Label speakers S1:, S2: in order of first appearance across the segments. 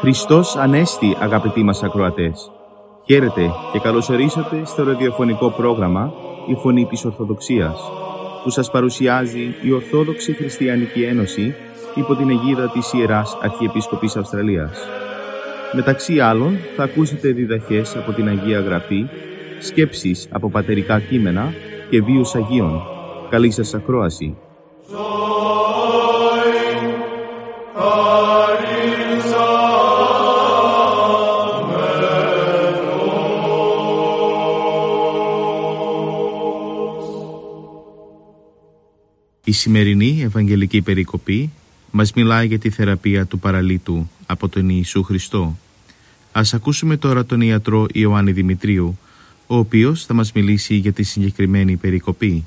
S1: Χριστός Ανέστη αγαπητοί μας ακροατές. Χαίρετε και καλωσορίσατε στο ραδιοφωνικό πρόγραμμα «Η Φωνή της Ορθοδοξίας» που σας παρουσιάζει η Ορθόδοξη Χριστιανική Ένωση υπό την αιγίδα της Ιεράς Αρχιεπίσκοπης Αυστραλίας. Μεταξύ άλλων θα ακούσετε διδαχές από την Αγία Γραφή, σκέψεις από πατερικά κείμενα και βίους Αγίων. Καλή σας ακρόαση. Η σημερινή Ευαγγελική Περικοπή μας μιλάει για τη θεραπεία του παραλίτου από τον Ιησού Χριστό. Ας ακούσουμε τώρα τον ιατρό Ιωάννη Δημητρίου, ο οποίος θα μας μιλήσει για τη συγκεκριμένη περικοπή.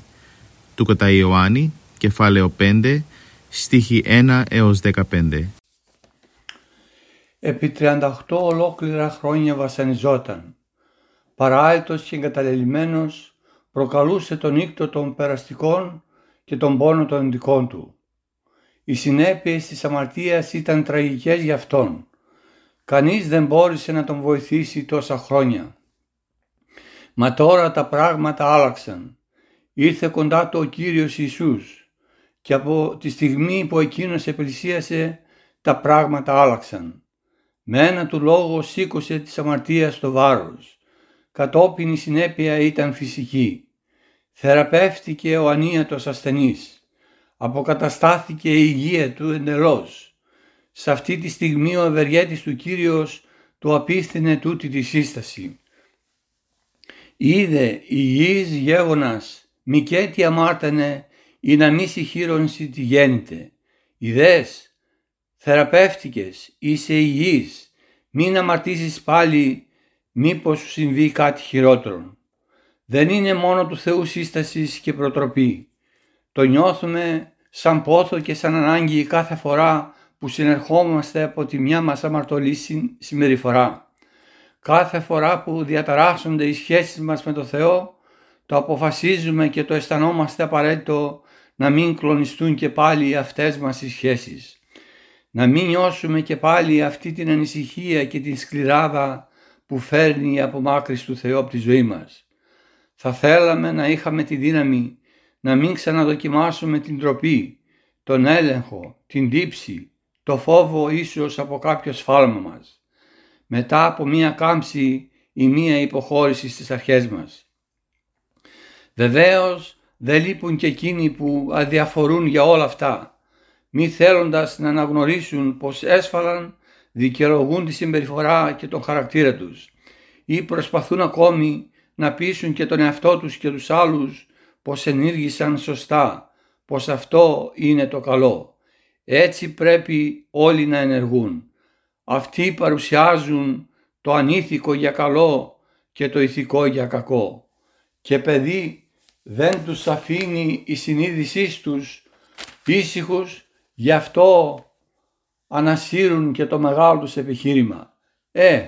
S1: Του κατά Ιωάννη, κεφάλαιο 5, στίχη 1 έως 15.
S2: Επί 38 ολόκληρα χρόνια βασανιζόταν. Παράετος και εγκαταλελειμμένος προκαλούσε τον ίκτο των περαστικών και τον πόνο των δικών του. Οι συνέπειες της αμαρτίας ήταν τραγικές για αυτόν. Κανείς δεν μπόρεσε να τον βοηθήσει τόσα χρόνια. Μα τώρα τα πράγματα άλλαξαν. Ήρθε κοντά του ο Κύριος Ιησούς και από τη στιγμή που εκείνος επλησίασε τα πράγματα άλλαξαν. Με ένα του λόγο σήκωσε της αμαρτίας το βάρος. Κατόπιν η συνέπεια ήταν φυσική. Θεραπεύτηκε ο ανίατος ασθενής. Αποκαταστάθηκε η υγεία του εντελώς. Σε αυτή τη στιγμή ο ευεργέτης του Κύριος του απίθυνε τούτη τη σύσταση. Είδε υγιής γέγονας, μικέτη αμάρτανε, ή να μη συγχύρωνση τη γέννητε. Ιδές, θεραπεύτηκες, είσαι υγιής, μην αμαρτήσεις πάλι, μήπως σου συμβεί κάτι χειρότερο δεν είναι μόνο του Θεού σύστασης και προτροπή. Το νιώθουμε σαν πόθο και σαν ανάγκη κάθε φορά που συνερχόμαστε από τη μια μας αμαρτωλή συμπεριφορά. Κάθε φορά που διαταράσσονται οι σχέσεις μας με το Θεό, το αποφασίζουμε και το αισθανόμαστε απαραίτητο να μην κλονιστούν και πάλι αυτές μας οι σχέσεις. Να μην νιώσουμε και πάλι αυτή την ανησυχία και την σκληράδα που φέρνει η απομάκρυση του Θεού από τη ζωή μας. Θα θέλαμε να είχαμε τη δύναμη να μην ξαναδοκιμάσουμε την τροπή, τον έλεγχο, την τύψη, το φόβο ίσως από κάποιο σφάλμα μας, μετά από μία κάμψη ή μία υποχώρηση στις αρχές μας. Βεβαίως δεν λείπουν και εκείνοι που αδιαφορούν για όλα αυτά, μη θέλοντας να αναγνωρίσουν πως έσφαλαν δικαιολογούν τη συμπεριφορά και τον χαρακτήρα τους ή προσπαθούν ακόμη να πείσουν και τον εαυτό τους και τους άλλους πως ενήργησαν σωστά, πως αυτό είναι το καλό. Έτσι πρέπει όλοι να ενεργούν. Αυτοί παρουσιάζουν το ανήθικο για καλό και το ηθικό για κακό. Και παιδί δεν τους αφήνει η συνείδησή τους ήσυχους, γι' αυτό ανασύρουν και το μεγάλο τους επιχείρημα. Ε,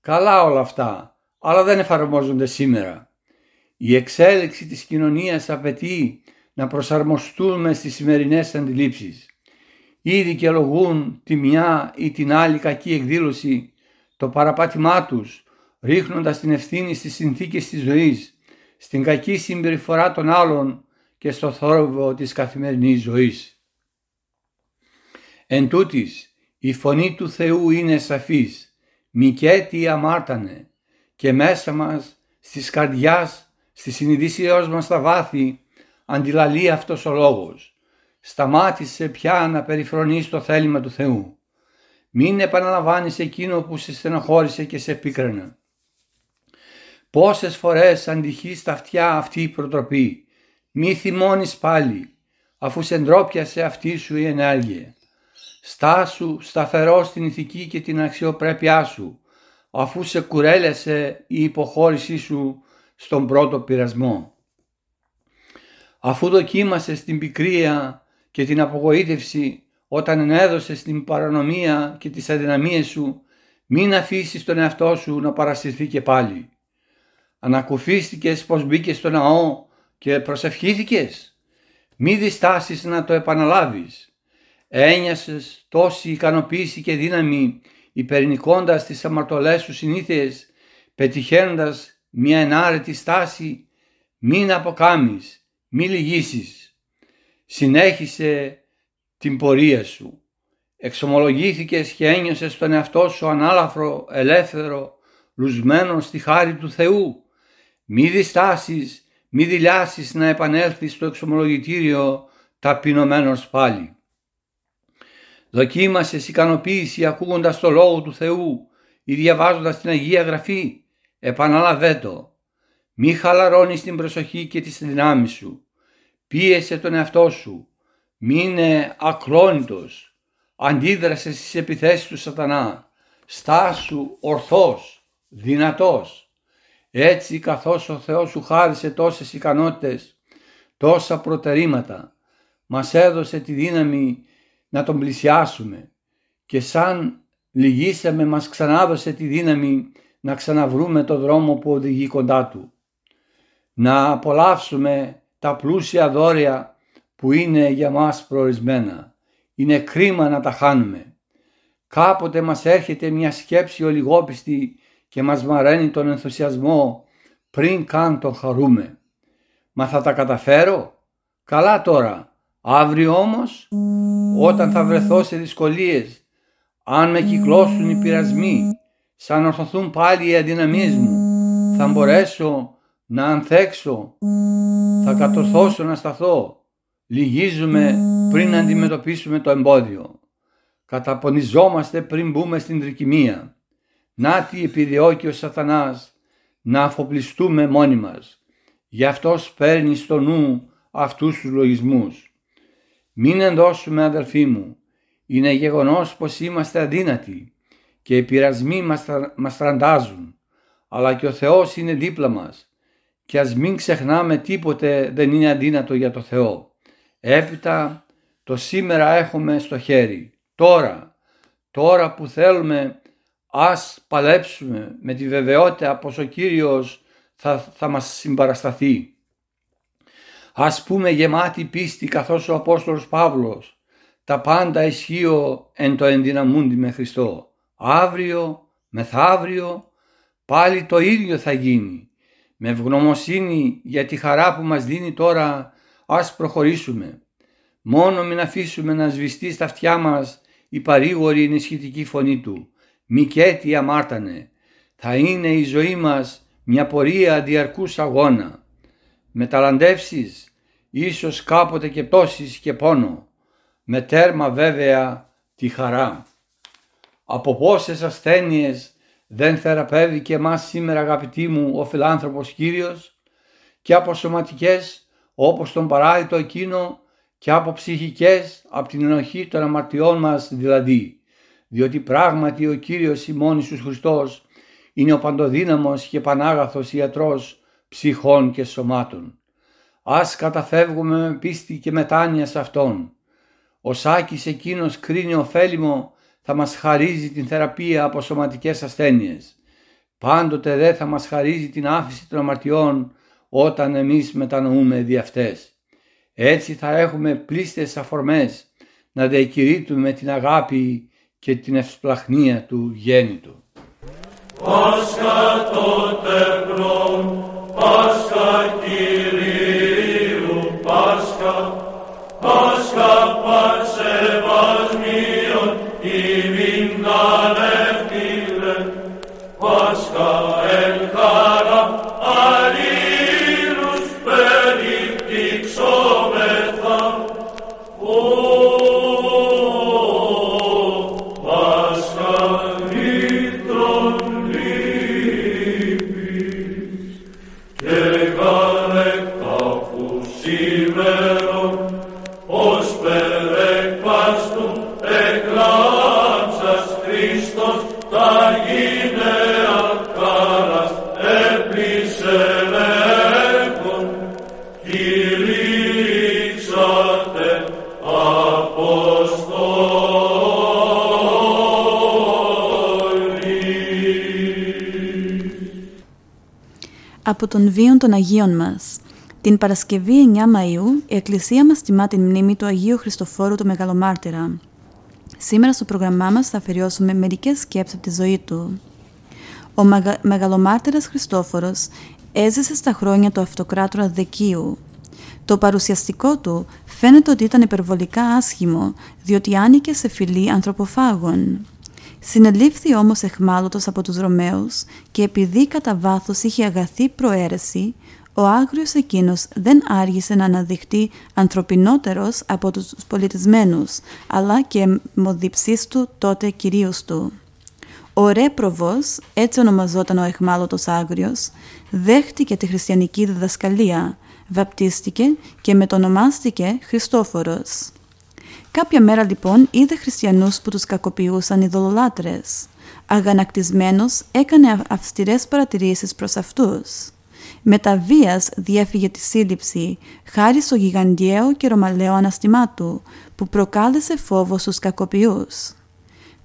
S2: καλά όλα αυτά, αλλά δεν εφαρμόζονται σήμερα. Η εξέλιξη της κοινωνίας απαιτεί να προσαρμοστούμε στις σημερινές αντιλήψεις. Ή δικαιολογούν τη μια ή την άλλη κακή εκδήλωση το παραπάτημά τους, ρίχνοντας την ευθύνη στις συνθήκες της ζωής, στην κακή συμπεριφορά των άλλων και στο θόρυβο της καθημερινής ζωής. Εν τούτης, η φωνή του Θεού είναι σαφής, μικέτη αμάρτανε, και μέσα μας, στις καρδιάς, στη συνειδήσεώς μας στα βάθη, αντιλαλεί αυτός ο λόγος. Σταμάτησε πια να περιφρονείς το θέλημα του Θεού. Μην επαναλαμβάνεις εκείνο που σε στενοχώρησε και σε πίκρανε. Πόσες φορές αντυχεί στα αυτιά αυτή η προτροπή. Μη θυμώνεις πάλι, αφού σε ντρόπιασε αυτή σου η ενέργεια. Στάσου σταθερό στην ηθική και την αξιοπρέπειά σου, αφού σε κουρέλεσε η υποχώρησή σου στον πρώτο πειρασμό. Αφού δοκίμασε την πικρία και την απογοήτευση όταν ενέδωσε την παρανομία και τις αδυναμίες σου, Μην αφήσεις τον εαυτό σου να παρασυρθεί και πάλι. Ανακουφίστηκες πως μπήκες στο ναό και προσευχήθηκες. Μη διστάσεις να το επαναλάβεις. Ένιασες τόση ικανοποίηση και δύναμη υπερνικώντας τις αμαρτωλές σου συνήθειες, πετυχαίνοντας μια ενάρετη στάση, μην αποκάμεις, μη λυγίσεις. Συνέχισε την πορεία σου. Εξομολογήθηκες και ένιωσες τον εαυτό σου ανάλαφρο, ελεύθερο, λουσμένο στη χάρη του Θεού. Μη διστάσεις, μη δηλιάσεις να επανέλθεις στο εξομολογητήριο ταπεινωμένος πάλι. Δοκίμασες ικανοποίηση ακούγοντας το Λόγο του Θεού ή διαβάζοντας την Αγία Γραφή. Επαναλαβέ το. Μη χαλαρώνεις την προσοχή και τις δυνάμεις σου. Πίεσε τον εαυτό σου. Μείνε ακλόνητος. Αντίδρασες στις επιθέσεις του σατανά. Στάσου ορθός, δυνατός. Έτσι καθώς ο Θεός σου χάρισε τόσες ικανότητες, τόσα προτερήματα, μας έδωσε τη δύναμη να τον πλησιάσουμε και σαν λυγίσαμε μας ξανάδωσε τη δύναμη να ξαναβρούμε το δρόμο που οδηγεί κοντά του. Να απολαύσουμε τα πλούσια δόρια που είναι για μας προορισμένα. Είναι κρίμα να τα χάνουμε. Κάποτε μας έρχεται μια σκέψη ολιγόπιστη και μας μαραίνει τον ενθουσιασμό πριν καν τον χαρούμε. Μα θα τα καταφέρω; Καλά τώρα. Αύριο όμως όταν θα βρεθώ σε δυσκολίες, αν με κυκλώσουν οι πειρασμοί, σαν ορθωθούν πάλι οι αδυναμίες μου, θα μπορέσω να ανθέξω, θα κατορθώσω να σταθώ. Λυγίζουμε πριν αντιμετωπίσουμε το εμπόδιο. Καταπονιζόμαστε πριν μπούμε στην τρικυμία. Να τι επιδιώκει ο σατανάς, να αφοπλιστούμε μόνοι μας. Γι' αυτός παίρνει στο νου αυτούς τους λογισμούς. Μην ενδώσουμε αδελφοί μου, είναι γεγονός πως είμαστε αδύνατοι και οι πειρασμοί μας, μας τραντάζουν, αλλά και ο Θεός είναι δίπλα μας και ας μην ξεχνάμε τίποτε δεν είναι αδύνατο για το Θεό. Έπειτα το σήμερα έχουμε στο χέρι, τώρα, τώρα που θέλουμε ας παλέψουμε με τη βεβαιότητα πως ο Κύριος θα, θα μας συμπαρασταθεί. Ας πούμε γεμάτη πίστη καθώς ο Απόστολος Παύλος τα πάντα ισχύω εν το ενδυναμούντι με Χριστό. Αύριο, μεθαύριο, πάλι το ίδιο θα γίνει. Με ευγνωμοσύνη για τη χαρά που μας δίνει τώρα ας προχωρήσουμε. Μόνο μην αφήσουμε να σβηστεί στα αυτιά μας η παρήγορη ενισχυτική φωνή του. Μη κέτι αμάρτανε. Θα είναι η ζωή μας μια πορεία διαρκούς αγώνα. Με ταλαντεύσεις ίσως κάποτε και πτώσεις και πόνο, με τέρμα βέβαια τη χαρά. Από πόσες ασθένειες δεν θεραπεύει και εμάς σήμερα αγαπητοί μου ο φιλάνθρωπος Κύριος και από σωματικές όπως τον παράδειτο εκείνο και από ψυχικές από την ενοχή των αμαρτιών μας δηλαδή διότι πράγματι ο Κύριος ημών Ιησούς Χριστός είναι ο παντοδύναμος και πανάγαθος ιατρός ψυχών και σωμάτων. Ας καταφεύγουμε με πίστη και μετάνοια σε Αυτόν. Ο Σάκης εκείνος κρίνει ωφέλιμο θα μας χαρίζει την θεραπεία από σωματικές ασθένειες. Πάντοτε δεν θα μας χαρίζει την άφηση των αμαρτιών όταν εμείς μετανοούμε δι' αυτές. Έτσι θα έχουμε πλήστες αφορμές να διακηρύττουμε την αγάπη και την ευσπλαχνία του γέννητου.
S3: Πάσχα από τον βίον των Αγίων μας. Την Παρασκευή 9 Μαΐου η Εκκλησία μας τιμά την μνήμη του Αγίου Χριστοφόρου του Μεγαλομάρτυρα. Σήμερα στο πρόγραμμά μας θα αφιερώσουμε μερικές σκέψεις από τη ζωή του. Ο Μεγα... Μεγαλομάρτυρας Χριστόφορος έζησε στα χρόνια του αυτοκράτορα Δεκίου, το παρουσιαστικό του φαίνεται ότι ήταν υπερβολικά άσχημο, διότι άνοικε σε φυλή ανθρωποφάγων. Συνελήφθη όμως εχμάλωτος από τους Ρωμαίους και επειδή κατά βάθος είχε αγαθή προαίρεση, ο άγριος εκείνος δεν άργησε να αναδειχτεί ανθρωπινότερος από τους πολιτισμένους, αλλά και μοδιψής του τότε κυρίως του. Ο Ρέπροβος, έτσι ονομαζόταν ο εχμάλωτος άγριος, δέχτηκε τη χριστιανική διδασκαλία, βαπτίστηκε και μετονομάστηκε Χριστόφορος. Κάποια μέρα λοιπόν είδε χριστιανούς που τους κακοποιούσαν ειδωλολάτρες. Αγανακτισμένος έκανε αυστηρές παρατηρήσεις προς αυτούς. Με τα βίας διέφυγε τη σύλληψη χάρη στο γιγαντιαίο και ρωμαλαίο αναστημά του που προκάλεσε φόβο στους κακοποιούς.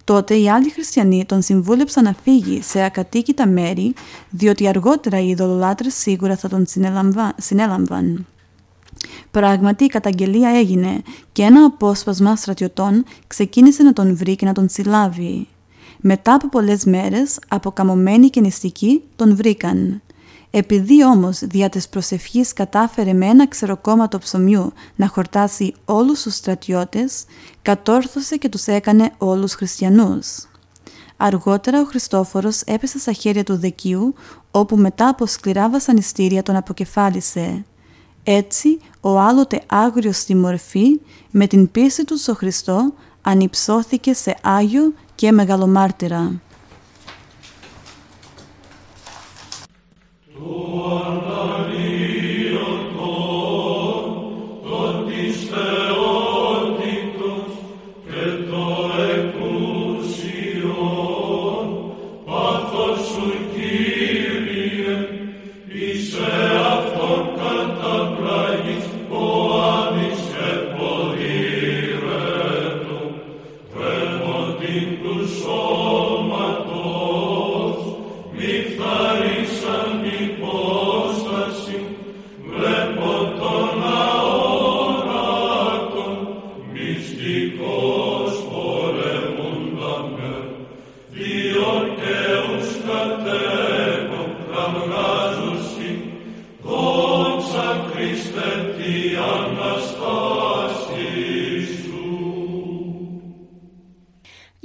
S3: Τότε οι άλλοι χριστιανοί τον συμβούλεψαν να φύγει σε ακατοίκητα μέρη διότι αργότερα οι ειδωλολάτρες σίγουρα θα τον συνέλαμβαν. Πράγματι η καταγγελία έγινε και ένα απόσπασμα στρατιωτών ξεκίνησε να τον βρει και να τον συλλάβει. Μετά από πολλές μέρες, αποκαμωμένοι και νηστικοί τον βρήκαν. Επειδή όμως δια της προσευχής κατάφερε με ένα ξεροκόμματο ψωμιού να χορτάσει όλους τους στρατιώτες, κατόρθωσε και τους έκανε όλους χριστιανούς. Αργότερα ο Χριστόφορος έπεσε στα χέρια του Δεκίου, όπου μετά από σκληρά βασανιστήρια τον αποκεφάλισε. Έτσι, ο άλλοτε άγριος στη μορφή, με την πίστη του στο Χριστό, ανυψώθηκε σε Άγιο και Μεγαλομάρτυρα. Lord.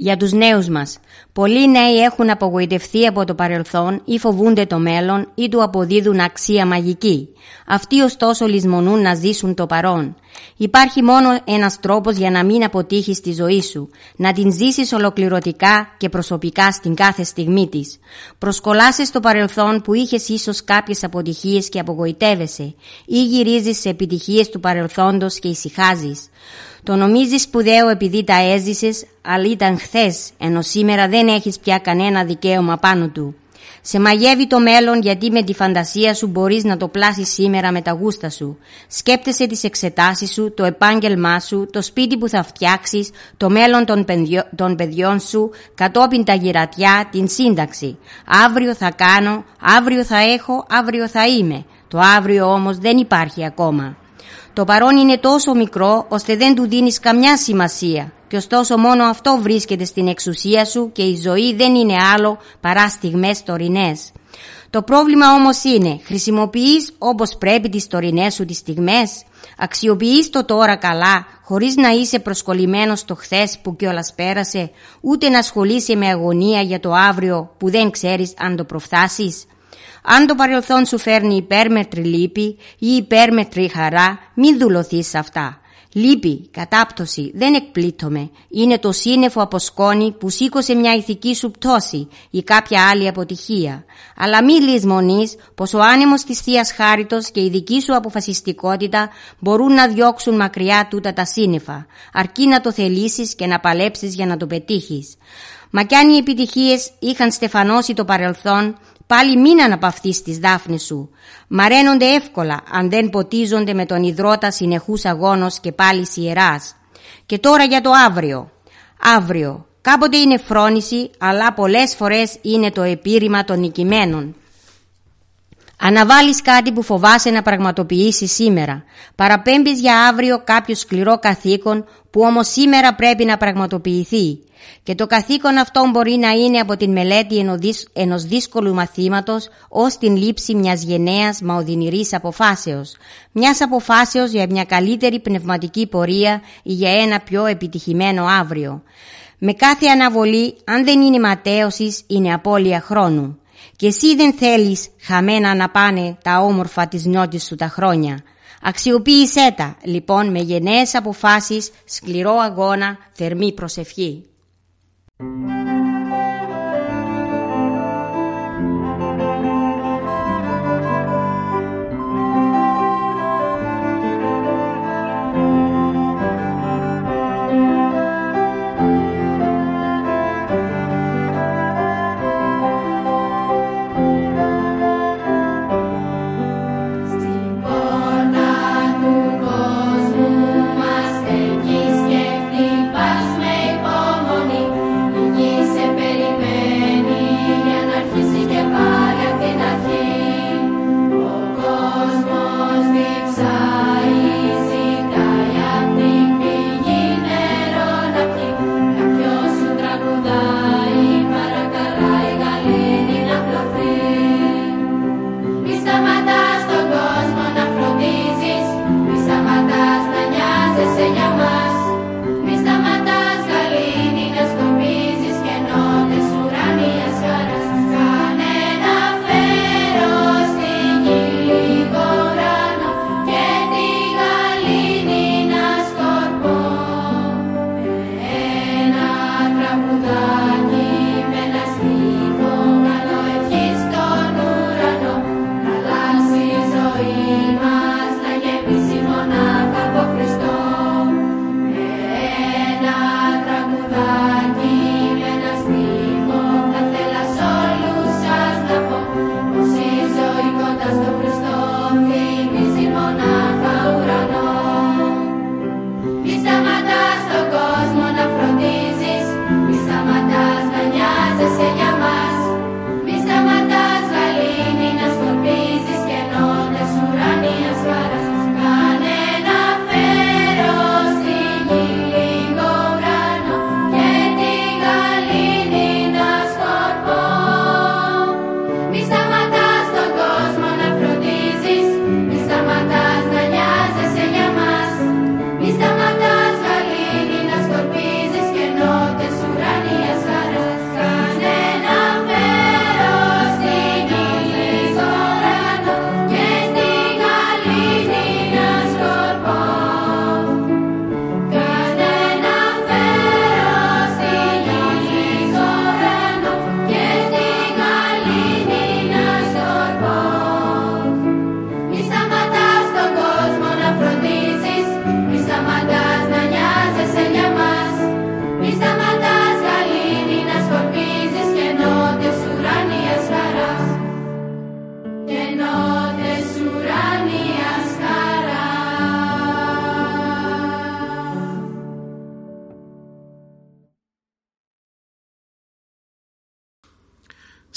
S4: Για τους νέους μας. Πολλοί νέοι έχουν απογοητευτεί από το παρελθόν ή φοβούνται το μέλλον ή του αποδίδουν αξία μαγική. Αυτοί ωστόσο λησμονούν να ζήσουν το παρόν. Υπάρχει μόνο ένας τρόπος για να μην αποτύχεις τη ζωή σου, να την ζήσεις ολοκληρωτικά και προσωπικά στην κάθε στιγμή της. Προσκολάσαι στο παρελθόν που είχες ίσως κάποιες αποτυχίες και απογοητεύεσαι ή γυρίζεις σε επιτυχίες του παρελθόντος και ησυχάζεις. Το νομίζεις σπουδαίο επειδή τα έζησες, αλλά ήταν χθες, ενώ σήμερα δεν έχεις πια κανένα δικαίωμα πάνω του. Σε μαγεύει το μέλλον γιατί με τη φαντασία σου μπορείς να το πλάσεις σήμερα με τα γούστα σου. Σκέπτεσαι τις εξετάσεις σου, το επάγγελμά σου, το σπίτι που θα φτιάξεις, το μέλλον των, των παιδιών σου, κατόπιν τα γυρατιά, την σύνταξη. Αύριο θα κάνω, αύριο θα έχω, αύριο θα είμαι. Το αύριο όμως δεν υπάρχει ακόμα. Το παρόν είναι τόσο μικρό ώστε δεν του δίνεις καμιά σημασία και ωστόσο μόνο αυτό βρίσκεται στην εξουσία σου και η ζωή δεν είναι άλλο παρά στιγμές τωρινές. Το πρόβλημα όμως είναι, χρησιμοποιείς όπως πρέπει τις τωρινές σου τις στιγμές, αξιοποιείς το τώρα καλά, χωρίς να είσαι προσκολλημένος στο χθες που κιόλας πέρασε, ούτε να ασχολείσαι με αγωνία για το αύριο που δεν ξέρεις αν το προφθάσεις; Αν το παρελθόν σου φέρνει υπέρμετρη λύπη ή υπέρμετρη χαρά, μην δουλωθείς σε αυτά. Λύπη, κατάπτωση, δεν εκπλήττομαι. Είναι το σύννεφο από σκόνη που σήκωσε μια ηθική σου πτώση ή κάποια άλλη αποτυχία. Αλλά μη λησμονείς πως ο άνεμος της θείας Χάριτος και η δική σου αποφασιστικότητα μπορούν να διώξουν μακριά τούτα τα σύννεφα, αρκεί να το θελήσεις και να παλέψεις για να το πετύχεις. Μα κι αν οι επιτυχίες είχαν στεφανώσει το παρελθόν, πάλι μην αναπαυθείς τις δάφνες σου. Μαραίνονται εύκολα αν δεν ποτίζονται με τον υδρότα συνεχούς αγώνος και πάλι ιεράς. Και τώρα για το αύριο. Αύριο. Κάποτε είναι φρόνηση, αλλά πολλές φορές είναι το επίρρημα των νικημένων.
S5: Αναβάλεις κάτι που φοβάσαι να πραγματοποιήσεις σήμερα. Παραπέμπεις για αύριο κάποιο σκληρό καθήκον που όμως σήμερα πρέπει να πραγματοποιηθεί. Και το καθήκον αυτό μπορεί να είναι από την μελέτη ενός δύσκολου μαθήματος ως την λήψη μιας γενναίας μα οδυνηρής αποφάσεως. Μιας αποφάσεως για μια καλύτερη πνευματική πορεία ή για ένα πιο επιτυχημένο αύριο. Με κάθε αναβολή, αν δεν είναι ματέωσης, είναι απώλεια χρόνου. Και εσύ δεν θέλεις χαμένα να πάνε τα όμορφα της νιώτης σου τα χρόνια. Αξιοποίησέ τα, λοιπόν, με γενναίες αποφάσεις, σκληρό αγώνα, θερμή προσευχή.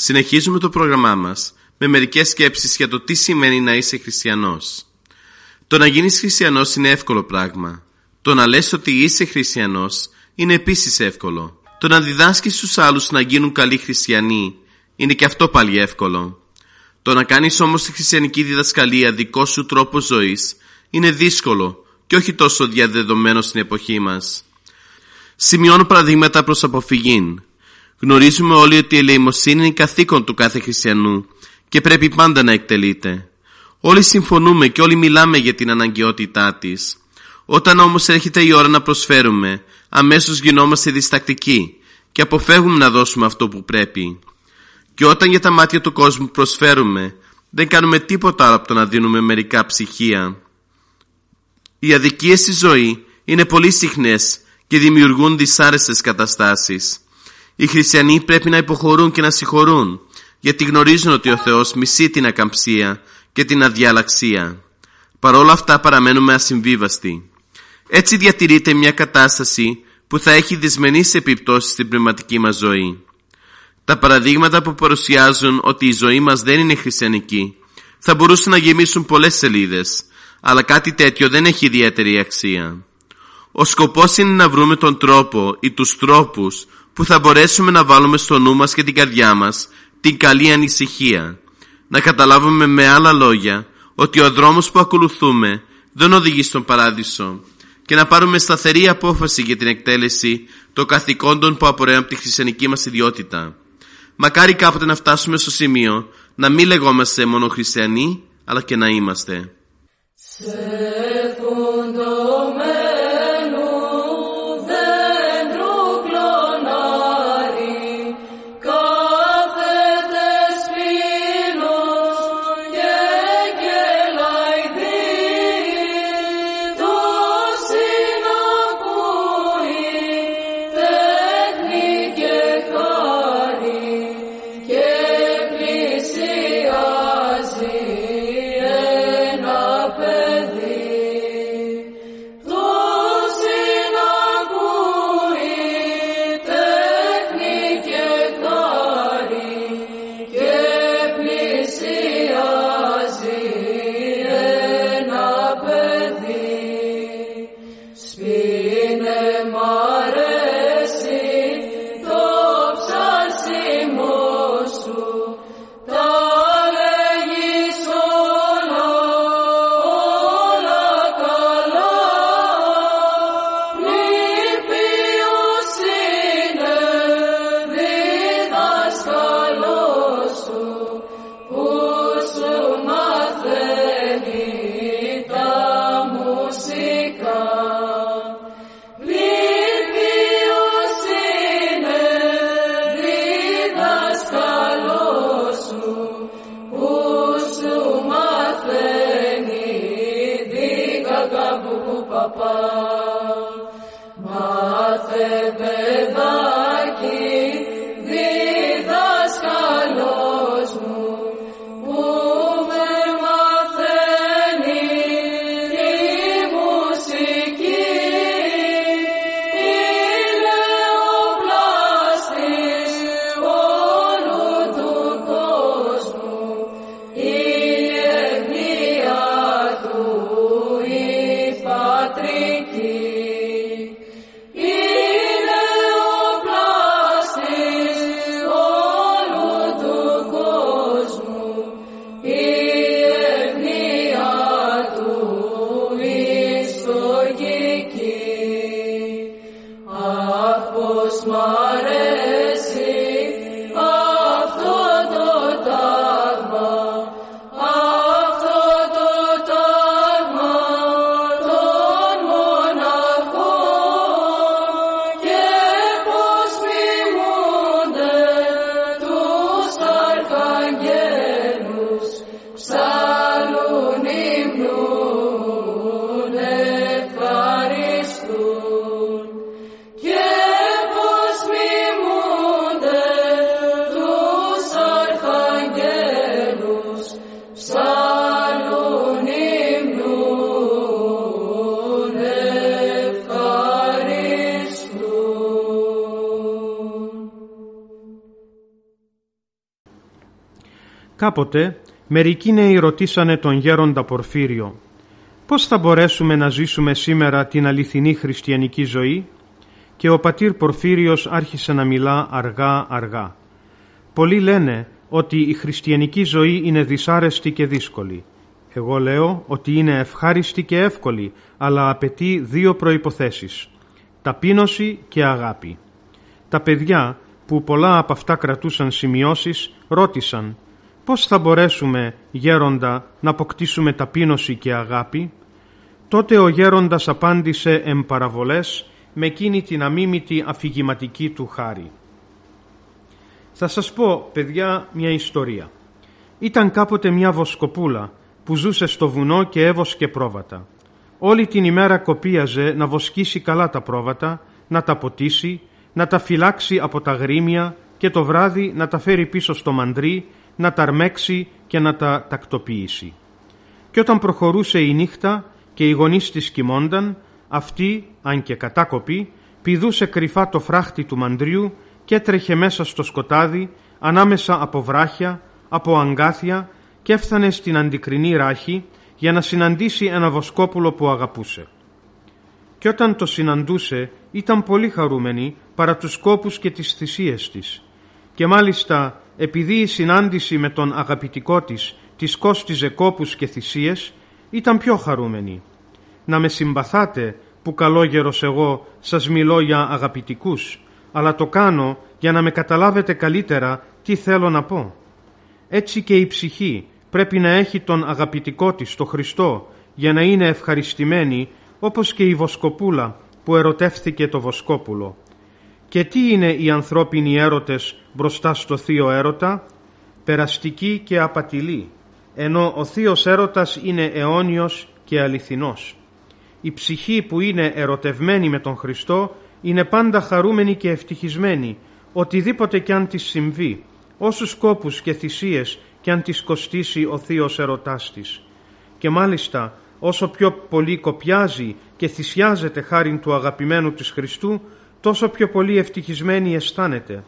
S6: Συνεχίζουμε το πρόγραμμά μας με μερικές σκέψεις για το τι σημαίνει να είσαι χριστιανός. Το να γίνεις χριστιανός είναι εύκολο πράγμα. Το να λες ότι είσαι χριστιανός είναι επίσης εύκολο. Το να διδάσκεις στους άλλους να γίνουν καλοί χριστιανοί είναι και αυτό πάλι εύκολο. Το να κάνεις όμως τη χριστιανική διδασκαλία δικό σου τρόπο ζωής είναι δύσκολο και όχι τόσο διαδεδομένο στην εποχή μας. Σημειώνω παραδείγματα προς αποφυγήν. Γνωρίζουμε όλοι ότι η ελεημοσύνη είναι καθήκον του κάθε χριστιανού και πρέπει πάντα να εκτελείται. Όλοι συμφωνούμε και όλοι μιλάμε για την αναγκαιότητά της. Όταν όμως έρχεται η ώρα να προσφέρουμε, αμέσως γινόμαστε διστακτικοί και αποφεύγουμε να δώσουμε αυτό που πρέπει. Και όταν για τα μάτια του κόσμου προσφέρουμε, δεν κάνουμε τίποτα άλλο από το να δίνουμε μερικά ψυχία. Οι αδικίες στη ζωή είναι πολύ συχνές και δημιουργούν δυσάρεστες καταστάσεις. Οι χριστιανοί πρέπει να υποχωρούν και να συγχωρούν, γιατί γνωρίζουν ότι ο Θεός μισεί την ακαμψία και την αδιαλαξία. Παρόλα αυτά παραμένουμε ασυμβίβαστοι. Έτσι διατηρείται μια κατάσταση που θα έχει δυσμενείς επιπτώσεις στην πνευματική μας ζωή. Τα παραδείγματα που παρουσιάζουν ότι η ζωή μας δεν είναι χριστιανική
S7: Θα μπορούσαν να γεμίσουν πολλές σελίδες, αλλά κάτι τέτοιο δεν έχει ιδιαίτερη αξία. Ο σκοπός είναι να βρούμε τον τρόπο ή τους τρόπους που θα μπορέσουμε να βάλουμε στο νου μας και την καρδιά μας την καλή ανησυχία. Να καταλάβουμε με άλλα λόγια ότι ο δρόμος που ακολουθούμε δεν οδηγεί στον παράδεισο και να πάρουμε σταθερή απόφαση για την εκτέλεση των καθηκόντων που απορρέουν από τη χριστιανική μας ιδιότητα. Μακάρι κάποτε να φτάσουμε στο σημείο να μην λεγόμαστε μόνο χριστιανοί, αλλά και να είμαστε.
S8: Κάποτε μερικοί νέοι ρωτήσανε τον γέροντα Πορφύριο «Πώς θα μπορέσουμε να ζήσουμε σήμερα την αληθινή χριστιανική ζωή» και ο πατήρ Πορφύριος άρχισε να μιλά αργά αργά. Πολλοί λένε ότι η χριστιανική ζωή είναι δυσάρεστη και δύσκολη. Εγώ λέω ότι είναι ευχάριστη και εύκολη, αλλά απαιτεί δύο προϋποθέσεις. Ταπείνωση και αγάπη. Τα παιδιά που πολλά από αυτά κρατούσαν σημειώσεις ρώτησαν πώς θα μπορέσουμε γέροντα να αποκτήσουμε ταπείνωση και αγάπη; Τότε ο γέροντας απάντησε εμπαραβολές με εκείνη την αμίμητη αφηγηματική του χάρη. Θα σας πω, παιδιά, μια ιστορία. Ήταν κάποτε μια βοσκοπούλα που ζούσε στο βουνό και έβοσκε πρόβατα. Όλη την ημέρα κοπίαζε να βοσκήσει καλά τα πρόβατα, να τα ποτίσει, να τα φυλάξει από τα γρήμια και το βράδυ να τα φέρει πίσω στο μαντρί να τα αρμέξει και να τα τακτοποιήσει. Και όταν προχωρούσε η νύχτα και οι γονείς της κοιμόνταν, αυτή, αν και κατάκοπη, πηδούσε κρυφά το φράχτη του μαντριού και έτρεχε μέσα στο σκοτάδι, ανάμεσα από βράχια, από αγκάθια και έφτανε στην αντικρινή ράχη για να συναντήσει ένα βοσκόπουλο που αγαπούσε. Και όταν το συναντούσε ήταν πολύ χαρούμενη παρά τους κόπους και τις θυσίες της. Και μάλιστα επειδή η συνάντηση με τον αγαπητικό της της κόστιζε κόπους και θυσίες ήταν πιο χαρούμενη. Να με συμπαθάτε που καλόγερος εγώ σας μιλώ για αγαπητικούς, αλλά το κάνω για να με καταλάβετε καλύτερα τι θέλω να πω. Έτσι και η ψυχή πρέπει να έχει τον αγαπητικό της, το Χριστό, για να είναι ευχαριστημένη, όπως και η Βοσκοπούλα που ερωτεύθηκε το Βοσκόπουλο. Και τι είναι οι ανθρώπινοι έρωτες μπροστά στο θείο έρωτα, περαστική και απατηλή, ενώ ο θείος έρωτας είναι αιώνιος και αληθινός. Η ψυχή που είναι ερωτευμένη με τον Χριστό είναι πάντα χαρούμενη και ευτυχισμένη, οτιδήποτε κι αν της συμβεί, όσους σκόπους και θυσίες κι αν της κοστίσει ο θείος ερωτάς της. Και μάλιστα όσο πιο πολύ κοπιάζει και θυσιάζεται χάριν του αγαπημένου της Χριστού, τόσο πιο πολύ ευτυχισμένη αισθάνεται.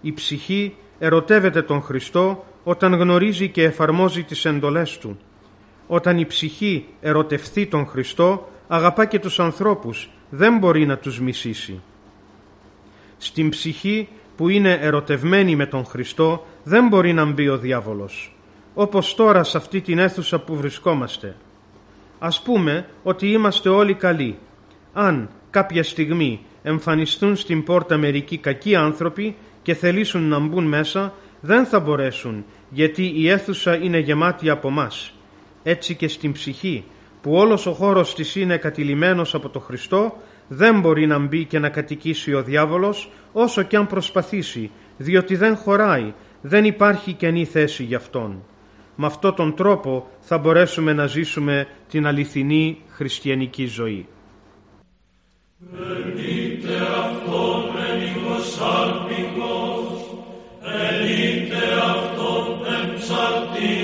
S8: Η ψυχή ερωτεύεται τον Χριστό όταν γνωρίζει και εφαρμόζει τις εντολές Του. Όταν η ψυχή ερωτευθεί τον Χριστό, αγαπά και τους ανθρώπους, δεν μπορεί να τους μισήσει. Στην ψυχή που είναι ερωτευμένη με τον Χριστό δεν μπορεί να μπει ο διάβολος. Όπως τώρα σε αυτή την αίθουσα που βρισκόμαστε. Ας πούμε ότι είμαστε όλοι καλοί. Αν κάποια στιγμή εμφανιστούν στην πόρτα μερικοί κακοί άνθρωποι και θελήσουν να μπουν μέσα, δεν θα μπορέσουν, γιατί η αίθουσα είναι γεμάτη από μας. Έτσι και στην ψυχή, που όλος ο χώρος της είναι κατηλημένος από το Χριστό, δεν μπορεί να μπει και να κατοικήσει ο διάβολος, όσο και αν προσπαθήσει, διότι δεν χωράει, δεν υπάρχει καινή θέση για αυτόν. Με αυτόν τον τρόπο θα μπορέσουμε να ζήσουμε την αληθινή χριστιανική ζωή.
S6: Gândite αυτόν ένιγος άρμικος, αυτόν εμψαρτή